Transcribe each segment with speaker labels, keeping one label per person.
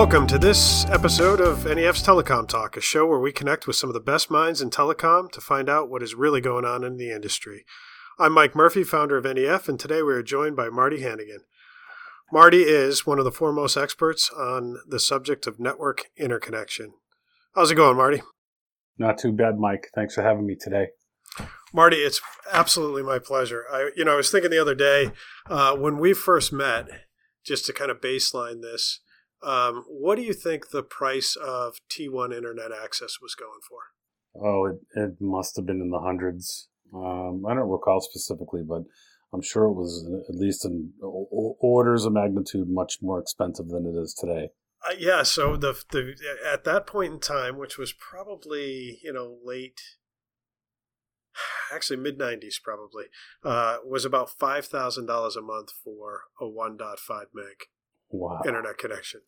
Speaker 1: Welcome to this episode of NEF's Telecom Talk, a show where we connect with some of the best minds in telecom to find out what is really going on in the industry. I'm Mike Murphy, founder of NEF, and today we are joined by Marty Hannigan. Marty is one of the foremost experts on the subject of network interconnection. How's it going, Marty?
Speaker 2: Not too bad, Mike. Thanks for having me today.
Speaker 1: Marty, it's absolutely my pleasure. I, you know, I was thinking the other day uh, when we first met, just to kind of baseline this. Um, what do you think the price of T1 internet access was going for?
Speaker 2: Oh, it, it must have been in the hundreds. Um, I don't recall specifically, but I'm sure it was at least in orders of magnitude much more expensive than it is today.
Speaker 1: Uh, yeah, so the the at that point in time, which was probably you know late, actually mid '90s probably, uh, was about five thousand dollars a month for a 1.5 meg
Speaker 2: wow.
Speaker 1: internet connection.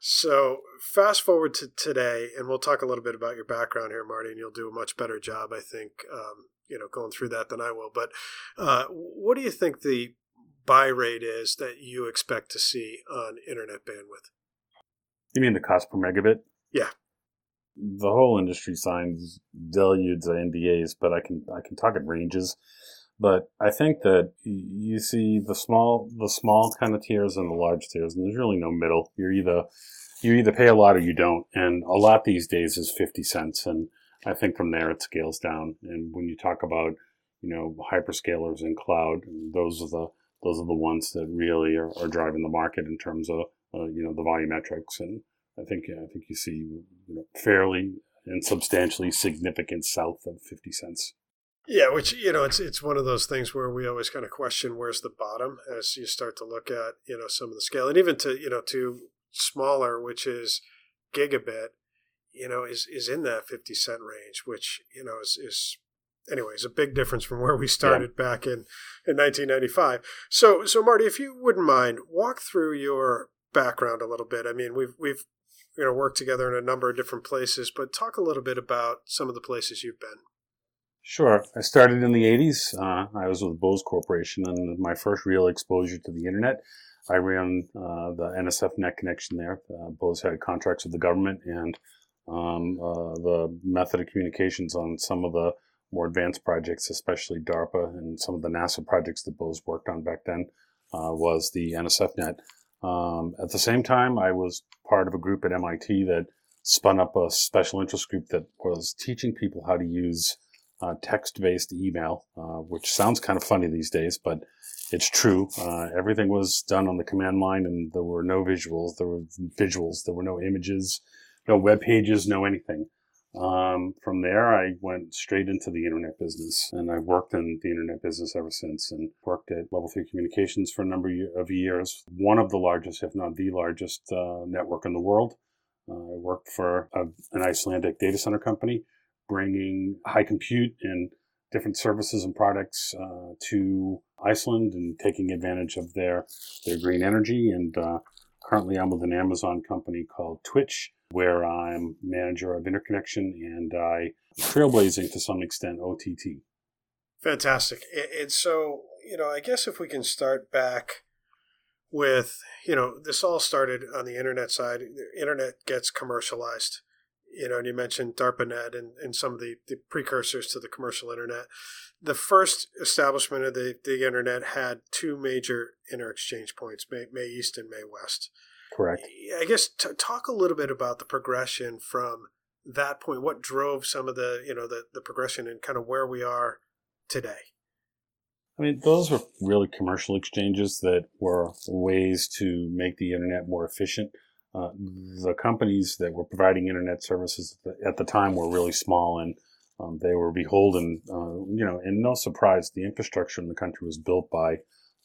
Speaker 1: So fast forward to today, and we'll talk a little bit about your background here, Marty, and you'll do a much better job, I think, um, you know, going through that than I will. But uh, what do you think the buy rate is that you expect to see on internet bandwidth?
Speaker 2: You mean the cost per megabit?
Speaker 1: Yeah.
Speaker 2: The whole industry signs deluges of NDAs, but I can I can talk in ranges. But I think that you see the small the small kind of tiers and the large tiers, and there's really no middle. You're either you either pay a lot or you don't, and a lot these days is fifty cents, and I think from there it scales down. And when you talk about you know hyperscalers and cloud, those are the those are the ones that really are, are driving the market in terms of uh, you know the volumetrics, and I think yeah, I think you see you know, fairly and substantially significant south of fifty cents.
Speaker 1: Yeah, which you know, it's it's one of those things where we always kind of question where's the bottom as you start to look at you know some of the scale, and even to you know to smaller, which is gigabit, you know, is is in that fifty cent range, which you know is is anyways a big difference from where we started yeah. back in in 1995. So so Marty, if you wouldn't mind, walk through your background a little bit. I mean, we've we've you know worked together in a number of different places, but talk a little bit about some of the places you've been.
Speaker 2: Sure. I started in the 80s. Uh, I was with Bose Corporation, and my first real exposure to the internet, I ran uh, the NSFNET connection there. Uh, Bose had contracts with the government and um, uh, the method of communications on some of the more advanced projects, especially DARPA and some of the NASA projects that Bose worked on back then, uh, was the NSFNET. Um, at the same time, I was part of a group at MIT that spun up a special interest group that was teaching people how to use uh, text-based email, uh, which sounds kind of funny these days, but it's true. Uh, everything was done on the command line, and there were no visuals. There were visuals. There were no images, no web pages, no anything. Um, from there, I went straight into the internet business, and I've worked in the internet business ever since, and worked at Level Three Communications for a number of years. One of the largest, if not the largest, uh, network in the world. Uh, I worked for a, an Icelandic data center company bringing high compute and different services and products uh, to Iceland and taking advantage of their their green energy. And uh, currently, I'm with an Amazon company called Twitch, where I'm manager of interconnection and I trailblazing to some extent OTT.
Speaker 1: Fantastic. And so, you know, I guess if we can start back with, you know, this all started on the internet side. The internet gets commercialized you know, and you mentioned DARPANET and, and some of the, the precursors to the commercial internet. The first establishment of the, the internet had two major inter-exchange points, MAE, MAE East and MAE West.
Speaker 2: Correct.
Speaker 1: I guess t- talk a little bit about the progression from that point. What drove some of the, you know, the, the progression and kind of where we are today?
Speaker 2: I mean, those were really commercial exchanges that were ways to make the internet more efficient uh, the companies that were providing internet services at the time were really small and um, they were beholden, uh, you know, and no surprise, the infrastructure in the country was built by,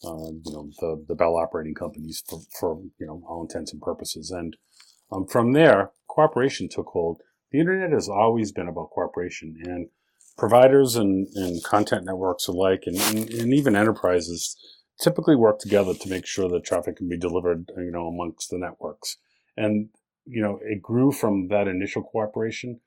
Speaker 2: uh, you know, the, the Bell operating companies for, for, you know, all intents and purposes. And um, from there, cooperation took hold. The internet has always been about cooperation and providers and, and content networks alike and, and, and even enterprises typically work together to make sure that traffic can be delivered, you know, amongst the networks. And, you know, it grew from that initial cooperation.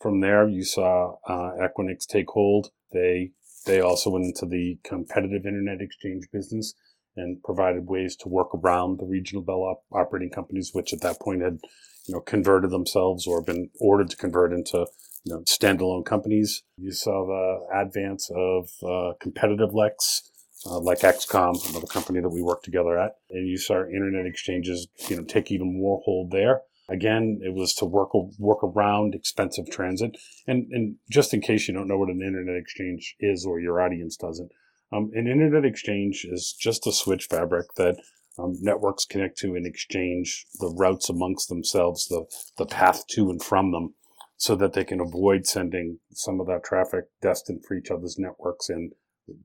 Speaker 2: From there, you saw uh, Equinix take hold. They they also went into the competitive internet exchange business, and provided ways to work around the regional bell op- operating companies, which at that point had, you know, converted themselves or been ordered to convert into, you know, standalone companies. You saw the advance of uh, competitive LECs, uh, like XCOM, another company that we work together at, and you saw internet exchanges, you know, take even more hold there. Again, it was to work work around expensive transit, and and just in case you don't know what an internet exchange is or your audience doesn't, um, an internet exchange is just a switch fabric that um, networks connect to and exchange the routes amongst themselves, the, the path to and from them, so that they can avoid sending some of that traffic destined for each other's networks and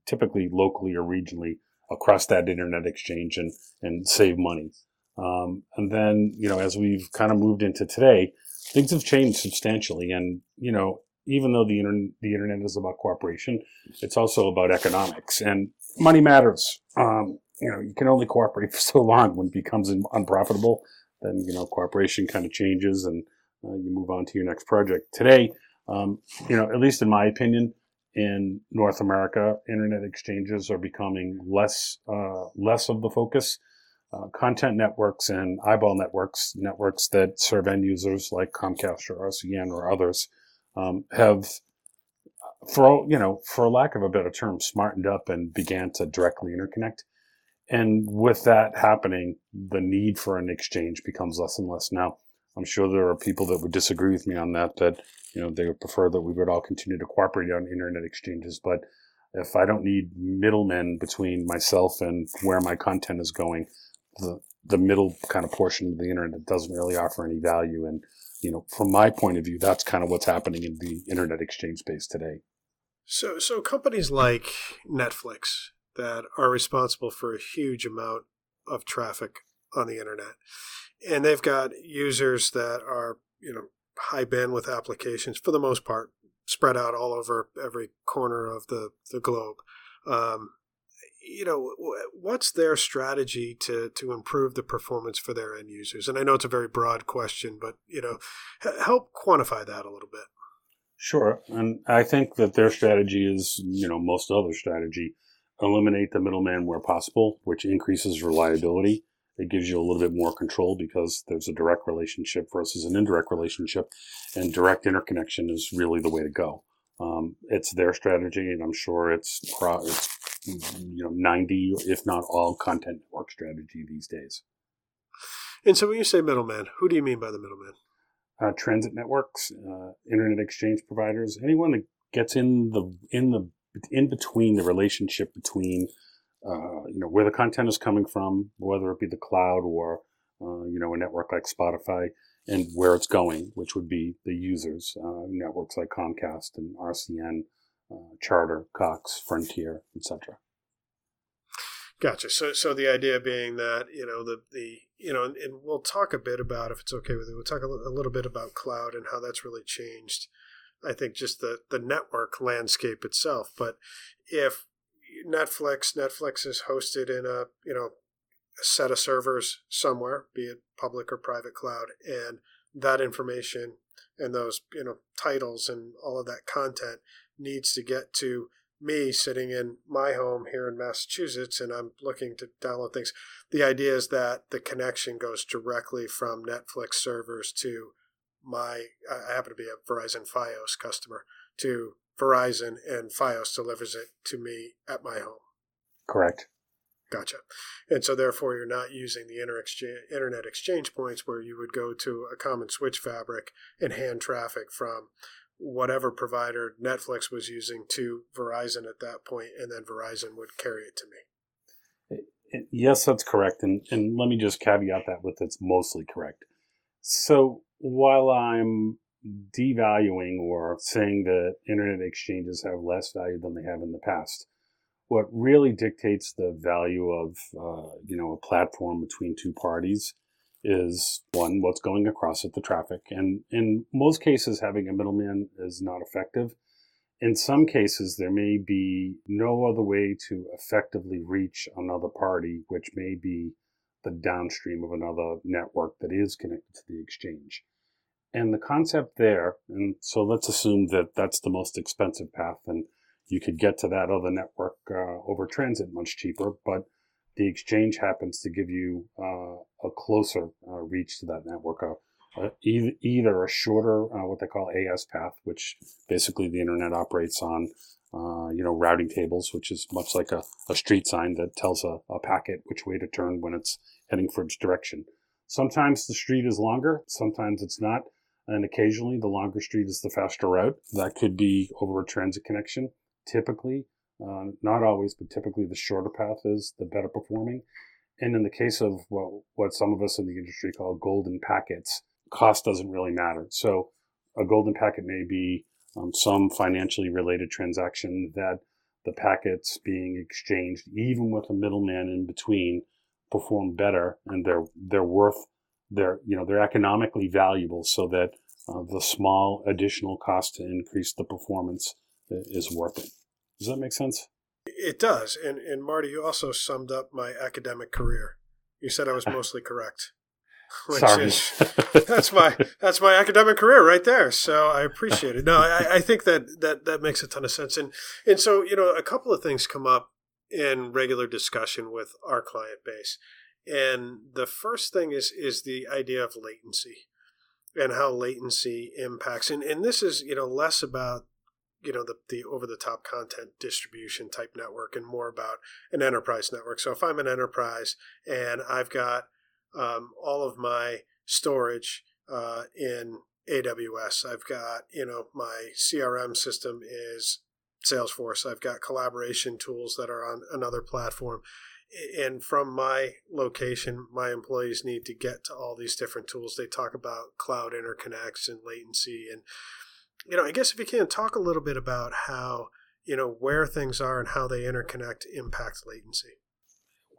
Speaker 2: typically locally or regionally across that internet exchange and, and save money. Um, and then, you know, as we've kind of moved into today, things have changed substantially. And, you know, even though the internet, the internet is about cooperation, it's also about economics and money matters. Um, you know, you can only cooperate for so long when it becomes unprofitable. Then you know, cooperation kind of changes, and uh, you move on to your next project. Today, um, you know, at least in my opinion, in North America, internet exchanges are becoming less uh, less of the focus. Uh, content networks and eyeball networks, networks that serve end users like Comcast or RCN or others, um, have, for you know, for lack of a better term, smartened up and began to directly interconnect. And with that happening, the need for an exchange becomes less and less. Now, I'm sure there are people that would disagree with me on that. That you know they would prefer that we would all continue to cooperate on internet exchanges. But if I don't need middlemen between myself and where my content is going, the the middle kind of portion of the internet doesn't really offer any value. And you know, from my point of view, that's kind of what's happening in the internet exchange space today.
Speaker 1: So, so companies like Netflix that are responsible for a huge amount of traffic on the internet, and they've got users that are, you know, high bandwidth applications for the most part, spread out all over every corner of the the globe. Um, you know, what's their strategy to to improve the performance for their end users? And I know it's a very broad question, but you know, help quantify that a little bit.
Speaker 2: Sure, and I think that their strategy is, you know, most other strategy, eliminate the middleman where possible, which increases reliability. It gives you a little bit more control because there's a direct relationship versus an indirect relationship, and direct interconnection is really the way to go. Um, it's their strategy, and I'm sure it's pro- it's you know 90 if not all content network strategy these days.
Speaker 1: And so, when you say middleman, who do you mean by the middleman?
Speaker 2: Uh, transit networks, uh, internet exchange providers, anyone that gets in the in the in between the relationship between uh, you know where the content is coming from, whether it be the cloud or uh, you know a network like Spotify, and where it's going, which would be the users, uh, networks like Comcast and RCN, uh, Charter, Cox, Frontier, etc.
Speaker 1: Gotcha. So, so the idea being that you know the the you know, and, and we'll talk a bit about if it's okay with you. We'll talk a, a little bit about cloud and how that's really changed. I think just the the network landscape itself. But if Netflix Netflix is hosted in a you know a set of servers somewhere, be it public or private cloud, and that information and those you know titles and all of that content needs to get to me sitting in my home here in Massachusetts and I'm looking to download things. The idea is that the connection goes directly from Netflix servers to my I happen to be a Verizon Fios customer to Verizon and Fios delivers it to me at my home.
Speaker 2: Correct.
Speaker 1: Gotcha. And so therefore you're not using the inter exchange, internet exchange points where you would go to a common switch fabric and hand traffic from whatever provider Netflix was using to Verizon at that point, and then Verizon would carry it to me.
Speaker 2: Eh, eh, yes, that's correct. And, and let me just caveat that with it's mostly correct. So while I'm devaluing or saying that internet exchanges have less value than they have in the past, what really dictates the value of uh, you know a platform between two parties is one what's going across it the traffic. And in most cases having a middleman is not effective. In some cases there may be no other way to effectively reach another party which may be the downstream of another network that is connected to the exchange and the concept there and so let's assume that that's the most expensive path and you could get to that other network uh, over transit much cheaper but the exchange happens to give you uh, a closer uh, reach to that network, uh, either, either a shorter, uh, what they call AS path, which basically the internet operates on, uh, you know, routing tables, which is much like a, a street sign that tells a, a packet which way to turn when it's heading for its direction. Sometimes the street is longer, sometimes it's not, and occasionally the longer street is the faster route. That could be over a transit connection. Typically, uh, not always, but typically the shorter path is the better performing. And in the case of what, what some of us in the industry call golden packets, cost doesn't really matter. So a golden packet may be um, some financially related transaction that the packets being exchanged, even with a middleman in between, perform better and they're they're worth they're you know they're economically valuable so that uh, the small additional cost to increase the performance is worth it. Does that make sense?
Speaker 1: It does. And and Marty, you also summed up my academic career. You said I was mostly correct.
Speaker 2: Which Sorry.
Speaker 1: is that's my that's my academic career right there. So I appreciate it. No, I, I think that, that that makes a ton of sense. And and so, you know, a couple of things come up in regular discussion with our client base. And the first thing is is the idea of latency and how latency impacts. And, and this is, you know, less about you know the, the over the top content distribution type network and more about an enterprise network. So if i'm an enterprise and i've got um, all of my storage uh, in aws i've got you know my crm system is salesforce. I've got collaboration tools that are on another platform and from my location my employees need to get to all these different tools. They talk about cloud interconnects and latency and you know, I guess if you can talk a little bit about how, you know, where things are and how they interconnect impact latency.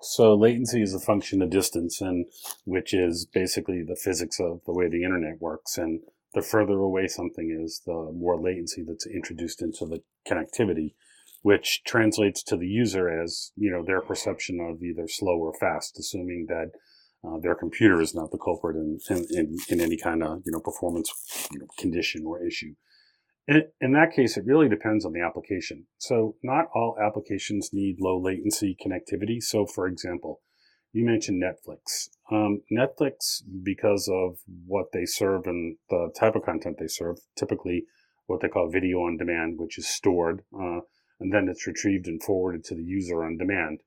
Speaker 2: So latency is a function of distance and which is basically the physics of the way the internet works. And the further away something is, the more latency that's introduced into the connectivity, which translates to the user as, you know, their perception of either slow or fast, assuming that uh, their computer is not the culprit in, in, in, in any kind of, you know, performance you know, condition or issue. In, in that case, it really depends on the application. So not all applications need low latency connectivity. So for example, you mentioned Netflix. Um, Netflix, because of what they serve and the type of content they serve, typically what they call video on demand, which is stored, uh, and then it's retrieved and forwarded to the user on demand.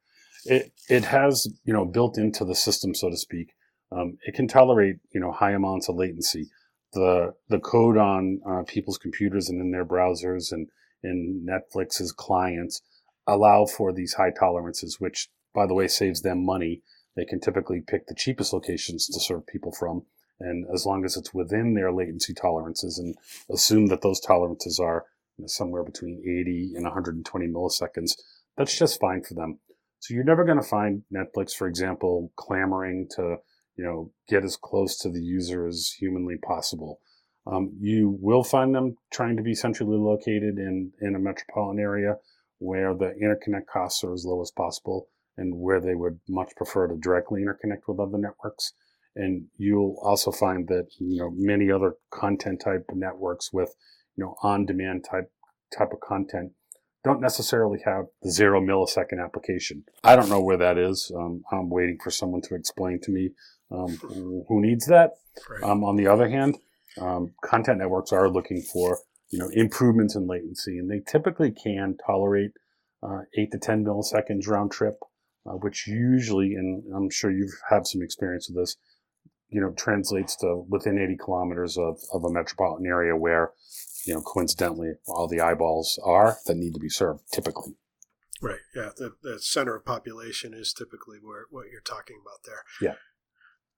Speaker 2: It it has you know built into the system, so to speak. Um, it can tolerate you know high amounts of latency the the code on uh, people's computers and in their browsers and in Netflix's clients allow for these high tolerances, which, by the way, saves them money. They can typically pick the cheapest locations to serve people from, and as long as it's within their latency tolerances, and assume that those tolerances are somewhere between 80 and 120 milliseconds, that's just fine for them. So you're never going to find Netflix, for example, clamoring to you know, get as close to the user as humanly possible. Um, you will find them trying to be centrally located in, in a metropolitan area where the interconnect costs are as low as possible and where they would much prefer to directly interconnect with other networks. And you'll also find that, you know, many other content type networks with, you know, on demand type, type of content don't necessarily have the zero millisecond application. I don't know where that is. Um, I'm waiting for someone to explain to me um, who needs that. Right. Um, on the other hand, um, content networks are looking for you know improvements in latency, and they typically can tolerate uh, eight to ten milliseconds round trip, uh, which usually, and I'm sure you've had some experience with this, you know, translates to within 80 kilometers of, of a metropolitan area where, you know, coincidentally, all the eyeballs are that need to be served typically.
Speaker 1: Right. Yeah. The, the center of population is typically where what you're talking about there.
Speaker 2: Yeah.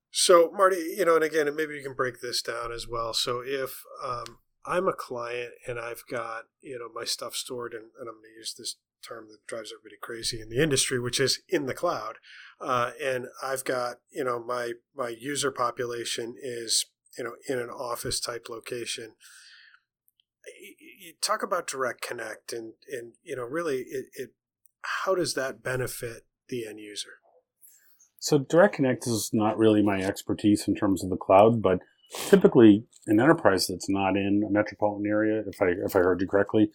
Speaker 1: So, Marty, you know, and again, maybe you can break this down as well. So, if um, I'm a client and I've got, you know, my stuff stored, in, and I'm going to use this term that drives everybody crazy in the industry, which is in the cloud, uh, and I've got, you know, my my user population is, you know, in an office type location. You talk about direct connect, and and you know, really, it, it how does that benefit the end user?
Speaker 2: So Direct Connect is not really my expertise in terms of the cloud, but typically an enterprise that's not in a metropolitan area, if I if I heard you correctly,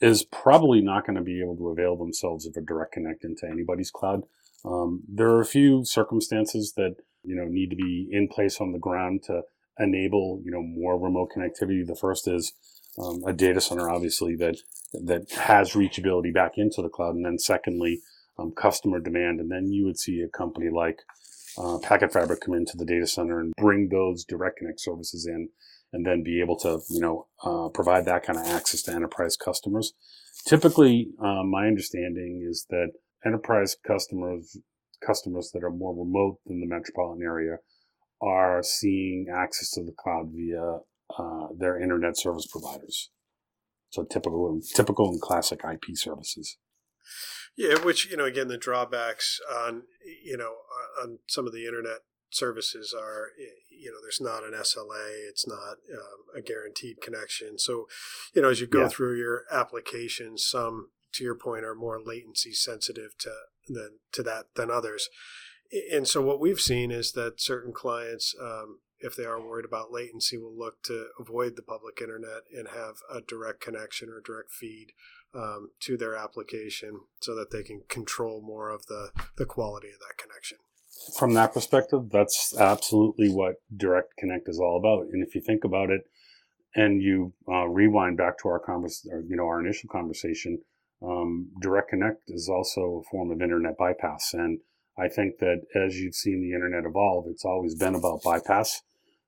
Speaker 2: is probably not going to be able to avail themselves of a direct connect into anybody's cloud. Um, there are a few circumstances that you know need to be in place on the ground to enable you know more remote connectivity. The first is um, a data center, obviously that that has reachability back into the cloud, and then secondly, um, customer demand, and then you would see a company like uh, PacketFabric come into the data center and bring those direct connect services in, and then be able to you know uh, provide that kind of access to enterprise customers. Typically, uh, my understanding is that enterprise customers customers that are more remote than the metropolitan area are seeing access to the cloud via uh, their internet service providers. So typical, typical and classic IP services.
Speaker 1: Yeah, which you know, again, the drawbacks on you know on some of the internet services are you know there's not an SLA, it's not um, a guaranteed connection. So you know as you go yeah. through your applications, some to your point are more latency sensitive to than to that than others. And so what we've seen is that certain clients, um, if they are worried about latency, will look to avoid the public internet and have a direct connection or direct feed um, to their application so that they can control more of the, the quality of that connection.
Speaker 2: From that perspective, that's absolutely what Direct Connect is all about. And if you think about it, and you uh, rewind back to our convers- or, you know, our initial conversation, um, Direct Connect is also a form of internet bypass. And I think that as you've seen the internet evolve, it's always been about bypass.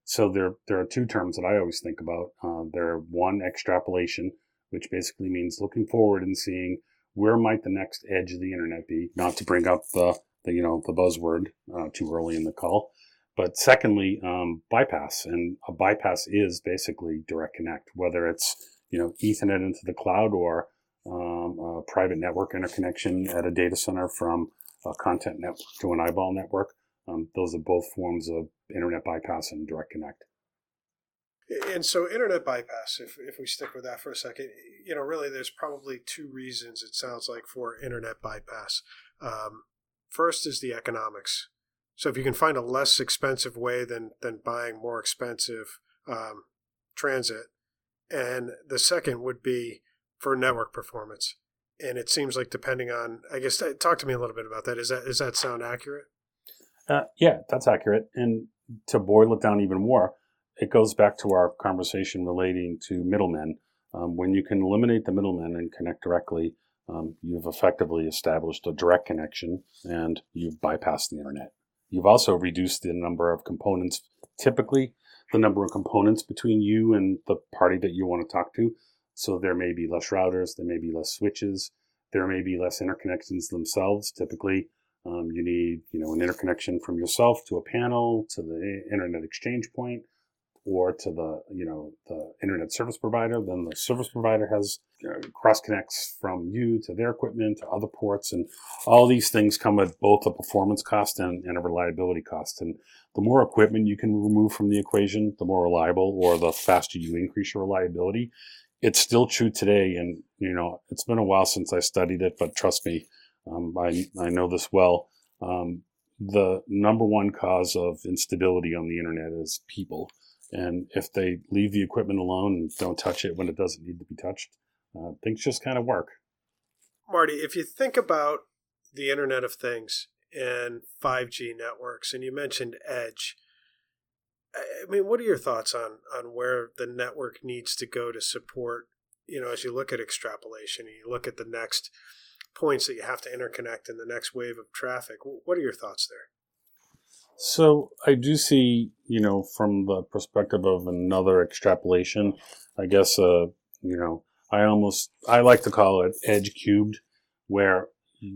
Speaker 2: So there, there are two terms that I always think about. Uh, there are one extrapolation, which basically means looking forward and seeing where might the next edge of the internet be. Not to bring up the, the you know the buzzword uh, too early in the call, but secondly, um, bypass, and a bypass is basically direct connect, whether it's you know Ethernet into the cloud or um, a private network interconnection at a data center from a content network to an eyeball network. Um, those are both forms of internet bypass and direct connect.
Speaker 1: And so, internet bypass, if, if we stick with that for a second, you know, really there's probably two reasons it sounds like for internet bypass. Um, first is the economics. So, if you can find a less expensive way than, than buying more expensive um, transit, and the second would be for network performance. And it seems like depending on, I guess, talk to me a little bit about that. Is that is that sound accurate?
Speaker 2: Uh, yeah, that's accurate. And to boil it down even more, it goes back to our conversation relating to middlemen. Um, when you can eliminate the middlemen and connect directly, um, you've effectively established a direct connection and you've bypassed the internet. You've also reduced the number of components, typically the number of components between you and the party that you want to talk to. So there may be less routers, there may be less switches, there may be less interconnections themselves. Typically, um, you need you know an interconnection from yourself to a panel to the internet exchange point or to the you know the internet service provider. Then the service provider has uh, cross connects from you to their equipment to other ports, and all these things come with both a performance cost and, and a reliability cost. And the more equipment you can remove from the equation, the more reliable or the faster you increase your reliability. It's still true today, and you know it's been a while since I studied it, but trust me, um, I I know this well. Um, the number one cause of instability on the internet is people and if they leave the equipment alone and don't touch it when it doesn't need to be touched, uh, things just kind of work.
Speaker 1: Marty, if you think about the Internet of Things and 5G networks, and you mentioned Edge, I mean, what are your thoughts on on where the network needs to go to support? You know, as you look at extrapolation, and you look at the next points that you have to interconnect in the next wave of traffic. What are your thoughts there?
Speaker 2: So I do see, you know, from the perspective of another extrapolation, I guess, uh, you know, I almost, I like to call it edge cubed, where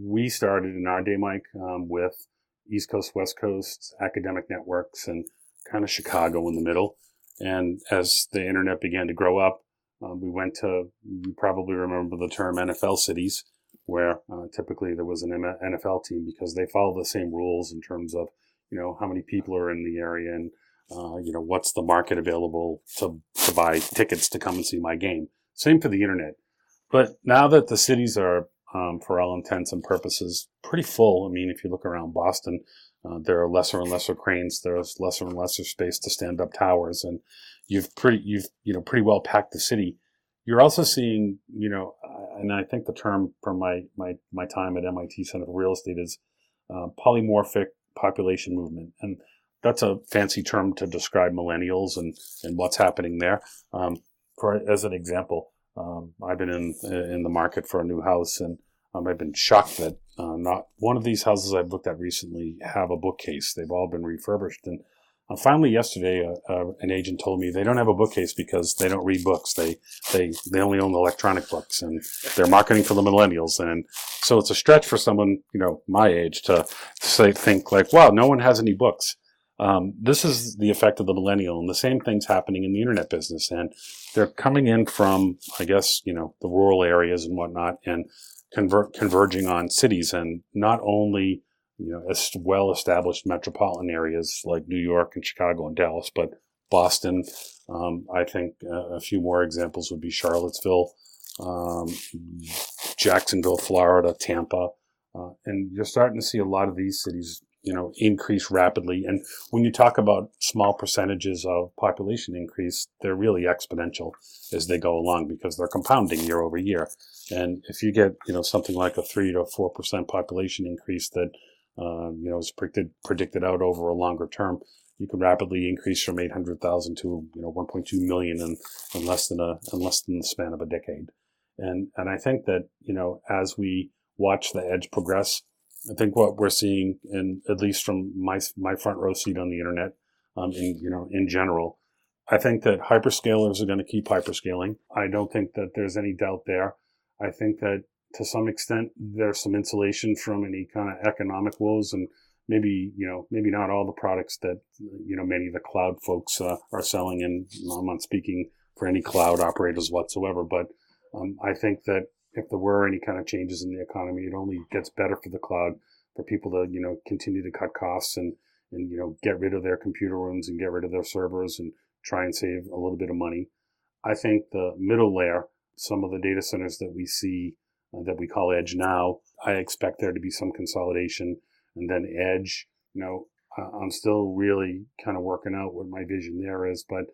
Speaker 2: we started in our day, Mike, um, with East Coast, West Coast academic networks and kind of Chicago in the middle. And as the internet began to grow up, um, we went to, you probably remember the term NFL cities, where uh, typically there was an NFL team because they follow the same rules in terms of you know how many people are in the area and uh, you know what's the market available to, to buy tickets to come and see my game. Same for the internet. But now that the cities are um, for all intents and purposes pretty full i mean if you look around boston uh, there are lesser and lesser cranes there's lesser and lesser space to stand up towers and you've pretty you've you know pretty well packed the city you're also seeing you know and i think the term from my my my time at mit center for real estate is uh, polymorphic population movement. And that's a fancy term to describe millennials and, and what's happening there. Um, for as an example, um, I've been in in the market for a new house, and um, I've been shocked that uh, not one of these houses I've looked at recently have a bookcase. They've all been refurbished, and uh, finally yesterday, uh, uh, an agent told me they don't have a bookcase because they don't read books. They they they only own electronic books, and they're marketing for the millennials. And so it's a stretch for someone you know my age to say think like, wow, no one has any books. Um, this is the effect of the millennial, and the same thing's happening in the internet business. And they're coming in from, I guess, you know, the rural areas and whatnot, and convert converging on cities, and not only you know as well-established metropolitan areas like New York and Chicago and Dallas, but Boston. Um, I think uh, a few more examples would be Charlottesville, um, Jacksonville, Florida, Tampa, uh, and you're starting to see a lot of these cities you know, increase rapidly. And when you talk about small percentages of population increase, they're really exponential as they go along because they're compounding year over year. And if you get, you know, something like a three to four percent population increase that, uh, you know, is predicted predicted out over a longer term, you can rapidly increase from 800,000 to, you know, 1.2 million in, in less than a, in less than the span of a decade. And, and I think that, you know, as we watch the edge progress, I think what we're seeing, and at least from my my front row seat on the internet, um, in you know in general, I think that hyperscalers are going to keep hyperscaling. I don't think that there's any doubt there. I think that to some extent there's some insulation from any kind of economic woes, and maybe you know maybe not all the products that you know many of the cloud folks uh, are selling. And I'm not speaking for any cloud operators whatsoever, but um, I think that if there were any kind of changes in the economy, it only gets better for the cloud for people to, you know, continue to cut costs and, and, you know, get rid of their computer rooms and get rid of their servers and try and save a little bit of money. I think the middle layer, some of the data centers that we see that we call edge now, I expect there to be some consolidation and then edge, you know, I'm still really kind of working out what my vision there is, but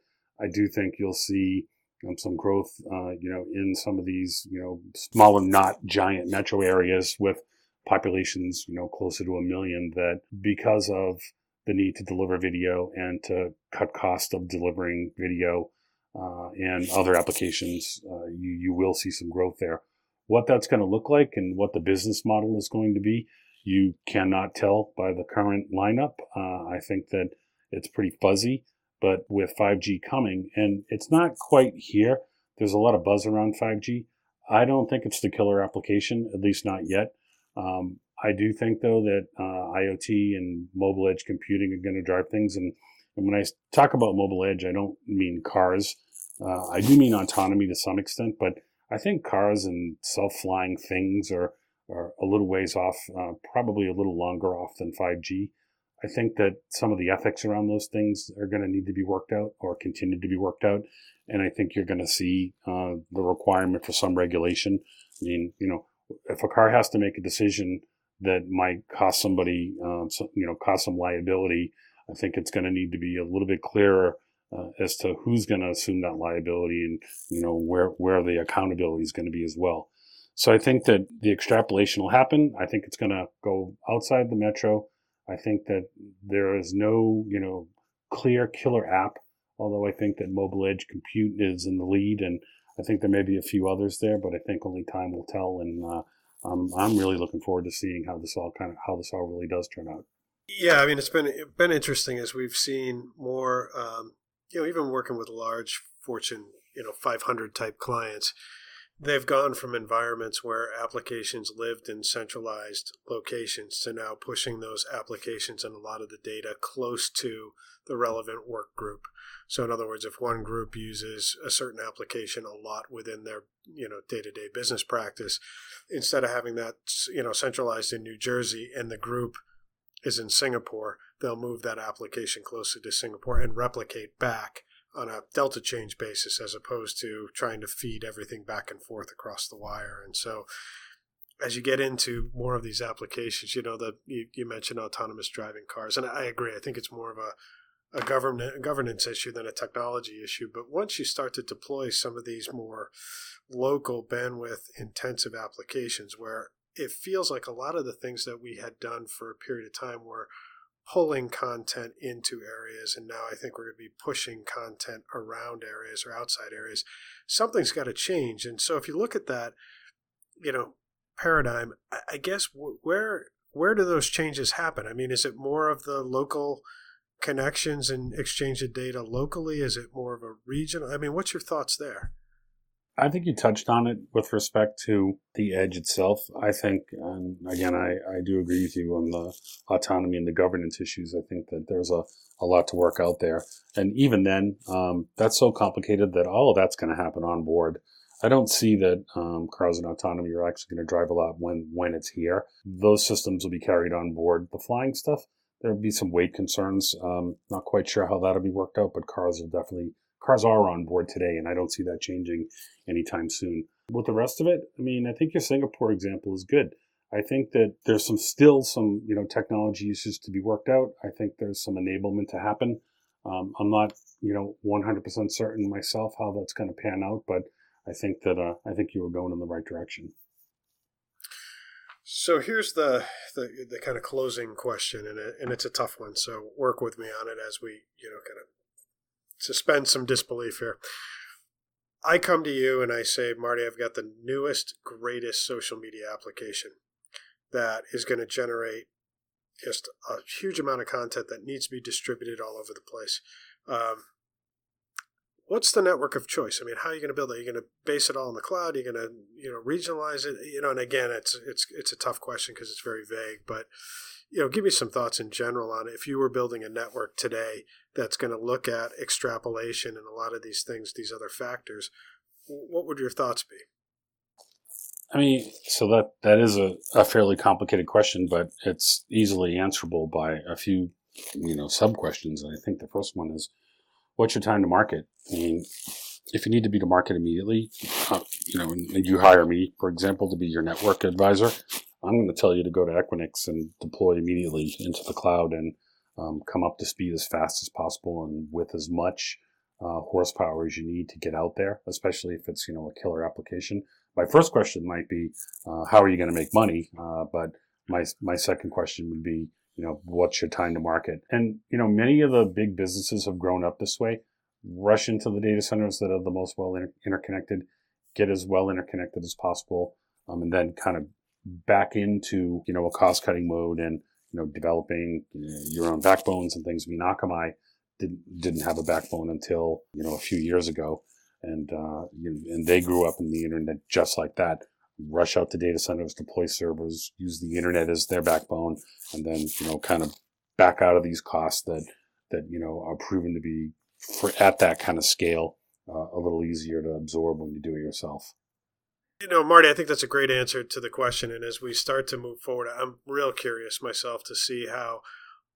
Speaker 2: I do think you'll see um, some growth, uh, you know, in some of these, you know, smaller, not giant metro areas with populations, you know, closer to a million that because of the need to deliver video and to cut cost of delivering video uh, and other applications, uh, you, you will see some growth there. What that's going to look like and what the business model is going to be, you cannot tell by the current lineup. Uh, I think that it's pretty fuzzy but with 5G coming, and it's not quite here. There's a lot of buzz around 5G. I don't think it's the killer application, at least not yet. Um, I do think though that uh, IoT and mobile edge computing are going to drive things. And, and, when I talk about mobile edge, I don't mean cars. Uh, I do mean autonomy to some extent, but I think cars and self-flying things are, are a little ways off, uh, probably a little longer off than 5G. I think that some of the ethics around those things are going to need to be worked out or continue to be worked out. And I think you're going to see uh, the requirement for some regulation. I mean, you know, if a car has to make a decision that might cost somebody, uh, you know, cost some liability, I think it's going to need to be a little bit clearer uh, as to who's going to assume that liability and, you know, where, where the accountability is going to be as well. So I think that the extrapolation will happen. I think it's going to go outside the metro. I think that there is no, you know, clear killer app, although I think that Mobile Edge Compute is in the lead, and I think there may be a few others there, but I think only time will tell. And uh, um, I'm really looking forward to seeing how this all kind of how this all really does turn out.
Speaker 1: Yeah, I mean, it's been been interesting as we've seen more, um, you know, even working with large Fortune, you know, 500 type clients they've gone from environments where applications lived in centralized locations to now pushing those applications and a lot of the data close to the relevant work group. So in other words, if one group uses a certain application a lot within their, you know, day-to-day business practice, instead of having that, you know, centralized in New Jersey and the group is in Singapore, they'll move that application closer to Singapore and replicate back on a delta change basis as opposed to trying to feed everything back and forth across the wire. And so as you get into more of these applications, you know, that you, you, mentioned autonomous driving cars, and I agree. I think it's more of a a government governance issue than a technology issue. But once you start to deploy some of these more local bandwidth intensive applications where it feels like a lot of the things that we had done for a period of time were pulling content into areas and now i think we're going to be pushing content around areas or outside areas. Something's got to change and so if you look at that you know paradigm i guess where where do those changes happen? I mean is it more of the local connections and exchange of data locally? Is it more of a regional? I mean what's your thoughts there
Speaker 2: I think you touched on it with respect to the edge itself. I think, and again, I, I do agree with you on the autonomy and the governance issues. I think that there's a, a lot to work out there. And even then, um, that's so complicated that all of that's going to happen on board. I don't see that um, cars and autonomy are actually going to drive a lot when, when it's here. Those systems will be carried on board. The flying stuff, there'll be some weight concerns. Um, not quite sure how that'll be worked out, but cars will definitely cars are on board today, and I don't see that changing anytime soon. With the rest of it, I mean, I think your Singapore example is good. I think that there's some still some you know technology issues to be worked out. I think there's some enablement to happen. Um, I'm not you know 100% certain myself how that's going to pan out, but I think that uh, I think you were going in the right direction.
Speaker 1: So here's the, the, the kind of closing question, and, it, and it's a tough one. So work with me on it as we you know kind of suspend some disbelief here. I come to you and I say, Marty, I've got the newest, greatest social media application that is going to generate just a huge amount of content that needs to be distributed all over the place. Um, what's the network of choice? I mean, how are you going to build it? Are you going to base it all in the cloud? Are you going to, you know, regionalize it? You know, and again, it's it's it's a tough question because it's very vague. But you know, give me some thoughts in general on if you were building a network today that's going to look at extrapolation and a lot of these things, these other factors. What would your thoughts be?
Speaker 2: I mean, so that that is a, a fairly complicated question, but it's easily answerable by a few, you know, sub questions. And I think the first one is, what's your time to market? I mean, if you need to be to market immediately, uh, you know, and you hire me, for example, to be your network advisor, I'm going to tell you to go to Equinix and deploy immediately into the cloud and um, come up to speed as fast as possible and with as much uh, horsepower as you need to get out there, especially if it's you know a killer application. My first question might be, uh, how are you going to make money? Uh, but my my second question would be, you know, what's your time to market? And you know, many of the big businesses have grown up this way. Rush into the data centers that are the most well inter- interconnected, get as well interconnected as possible, um, and then kind of back into you know a cost cutting mode and you know developing your own backbones and things. I mean, Akamai didn't didn't have a backbone until you know a few years ago, and uh, you know, and they grew up in the internet just like that. Rush out to data centers, deploy servers, use the internet as their backbone, and then you know kind of back out of these costs that that you know are proven to be for at that kind of scale uh, a little easier to absorb when you do it yourself.
Speaker 1: You know, Marty, I think that's a great answer to the question. And as we start to move forward, I'm real curious myself to see how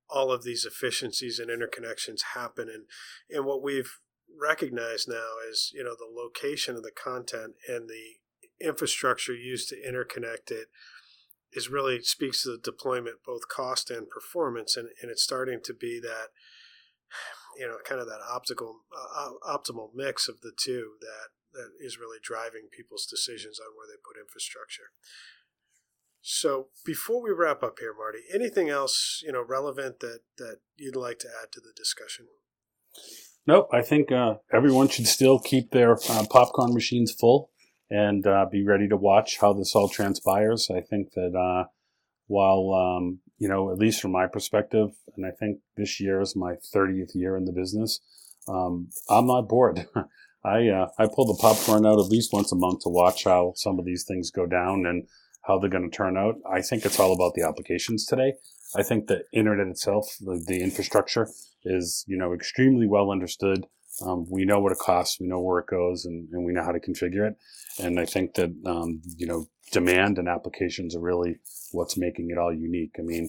Speaker 1: all of these efficiencies and interconnections happen. And, and what we've recognized now is, you know, the location of the content and the infrastructure used to interconnect it is really speaks to the deployment, both cost and performance. And, and it's starting to be that, you know, kind of that optical, uh, optimal mix of the two that that is really driving people's decisions on where they put infrastructure. So before we wrap up here, Marty, anything else you know relevant that that you'd like to add to the discussion?
Speaker 2: Nope. I think uh, everyone should still keep their uh, popcorn machines full and uh, be ready to watch how this all transpires. I think that uh, while um, you know, at least from my perspective, and I think this year is my 30th year in the business, um, I'm not bored. I uh, I pull the popcorn out at least once a month to watch how some of these things go down and how they're going to turn out. I think it's all about the applications today. I think the internet itself, the, the infrastructure, is you know extremely well understood. Um, we know what it costs, we know where it goes, and, and we know how to configure it. And I think that um, you know demand and applications are really what's making it all unique. I mean,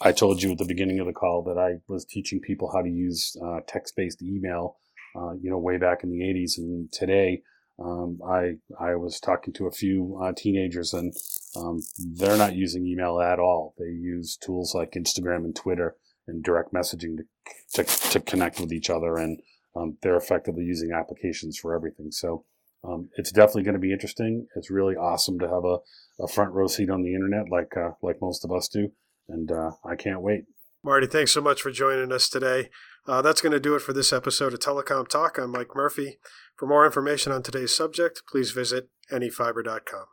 Speaker 2: I told you at the beginning of the call that I was teaching people how to use uh, text-based email uh, you know, way back in the 80s. And today, um, I I was talking to a few uh, teenagers, and um, they're not using email at all. They use tools like Instagram and Twitter and direct messaging to to, to connect with each other, and um, they're effectively using applications for everything. So um, it's definitely going to be interesting. It's really awesome to have a, a front row seat on the internet, like uh, like most of us do, and uh, I can't wait.
Speaker 1: Marty, thanks so much for joining us today. Uh, that's going to do it for this episode of Telecom Talk. I'm Mike Murphy. For more information on today's subject, please visit anyfiber.com.